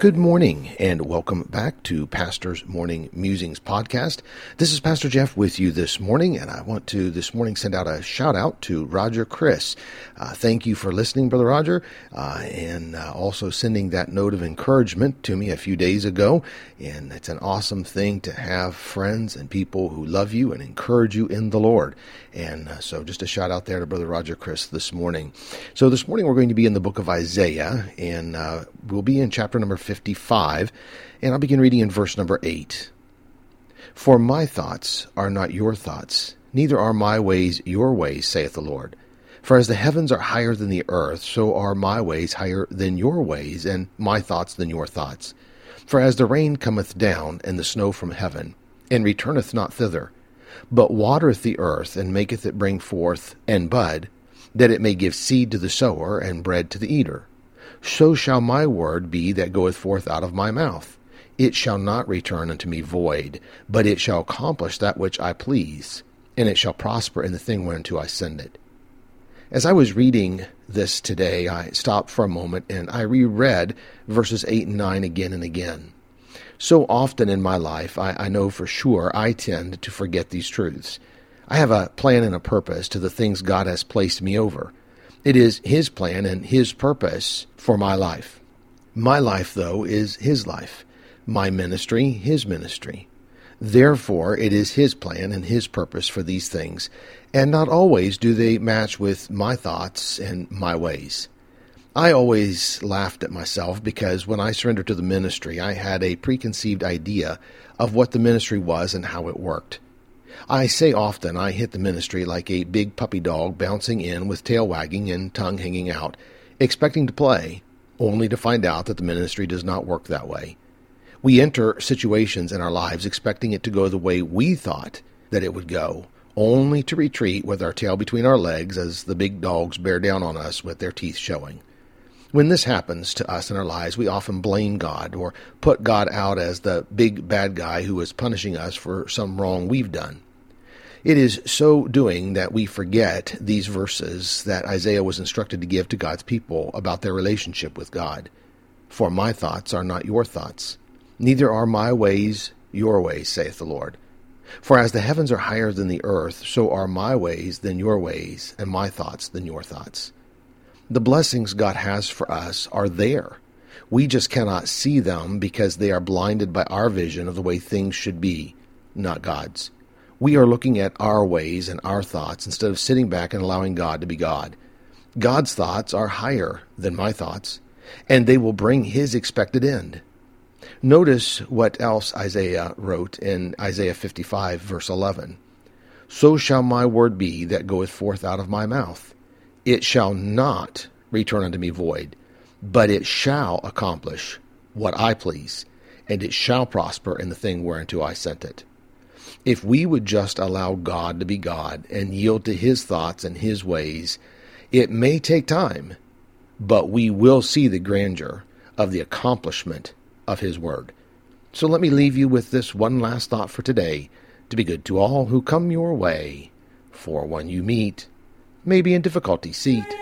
Good morning and welcome back to Pastor's Morning Musings podcast. This is Pastor Jeff with you this morning, and I want to this morning send out a shout out to Roger Chris. Uh, thank you for listening, Brother Roger, uh, and uh, also sending that note of encouragement to me a few days ago. And it's an awesome thing to have friends and people who love you and encourage you in the Lord. And uh, so, just a shout out there to Brother Roger Chris this morning. So, this morning we're going to be in the book of Isaiah, and uh, we'll be in chapter number 55, and I'll begin reading in verse number 8. For my thoughts are not your thoughts, neither are my ways your ways, saith the Lord. For as the heavens are higher than the earth, so are my ways higher than your ways, and my thoughts than your thoughts. For as the rain cometh down, and the snow from heaven, and returneth not thither, but watereth the earth, and maketh it bring forth and bud, that it may give seed to the sower, and bread to the eater so shall my word be that goeth forth out of my mouth. It shall not return unto me void, but it shall accomplish that which I please, and it shall prosper in the thing whereunto I send it. As I was reading this today, I stopped for a moment and I reread verses 8 and 9 again and again. So often in my life, I, I know for sure I tend to forget these truths. I have a plan and a purpose to the things God has placed me over. It is His plan and His purpose for my life. My life, though, is His life. My ministry, His ministry. Therefore, it is His plan and His purpose for these things, and not always do they match with my thoughts and my ways. I always laughed at myself because when I surrendered to the ministry, I had a preconceived idea of what the ministry was and how it worked. I say often I hit the ministry like a big puppy dog bouncing in with tail wagging and tongue hanging out, expecting to play, only to find out that the ministry does not work that way. We enter situations in our lives expecting it to go the way we thought that it would go, only to retreat with our tail between our legs as the big dogs bear down on us with their teeth showing. When this happens to us in our lives, we often blame God or put God out as the big bad guy who is punishing us for some wrong we've done. It is so doing that we forget these verses that Isaiah was instructed to give to God's people about their relationship with God. For my thoughts are not your thoughts, neither are my ways your ways, saith the Lord. For as the heavens are higher than the earth, so are my ways than your ways, and my thoughts than your thoughts. The blessings God has for us are there. We just cannot see them because they are blinded by our vision of the way things should be, not God's. We are looking at our ways and our thoughts instead of sitting back and allowing God to be God. God's thoughts are higher than my thoughts, and they will bring his expected end. Notice what else Isaiah wrote in Isaiah 55, verse 11. So shall my word be that goeth forth out of my mouth. It shall not return unto me void, but it shall accomplish what I please, and it shall prosper in the thing whereunto I sent it. If we would just allow God to be God and yield to His thoughts and His ways, it may take time, but we will see the grandeur of the accomplishment of His Word. So let me leave you with this one last thought for today to be good to all who come your way, for when you meet, may be in difficulty. Seat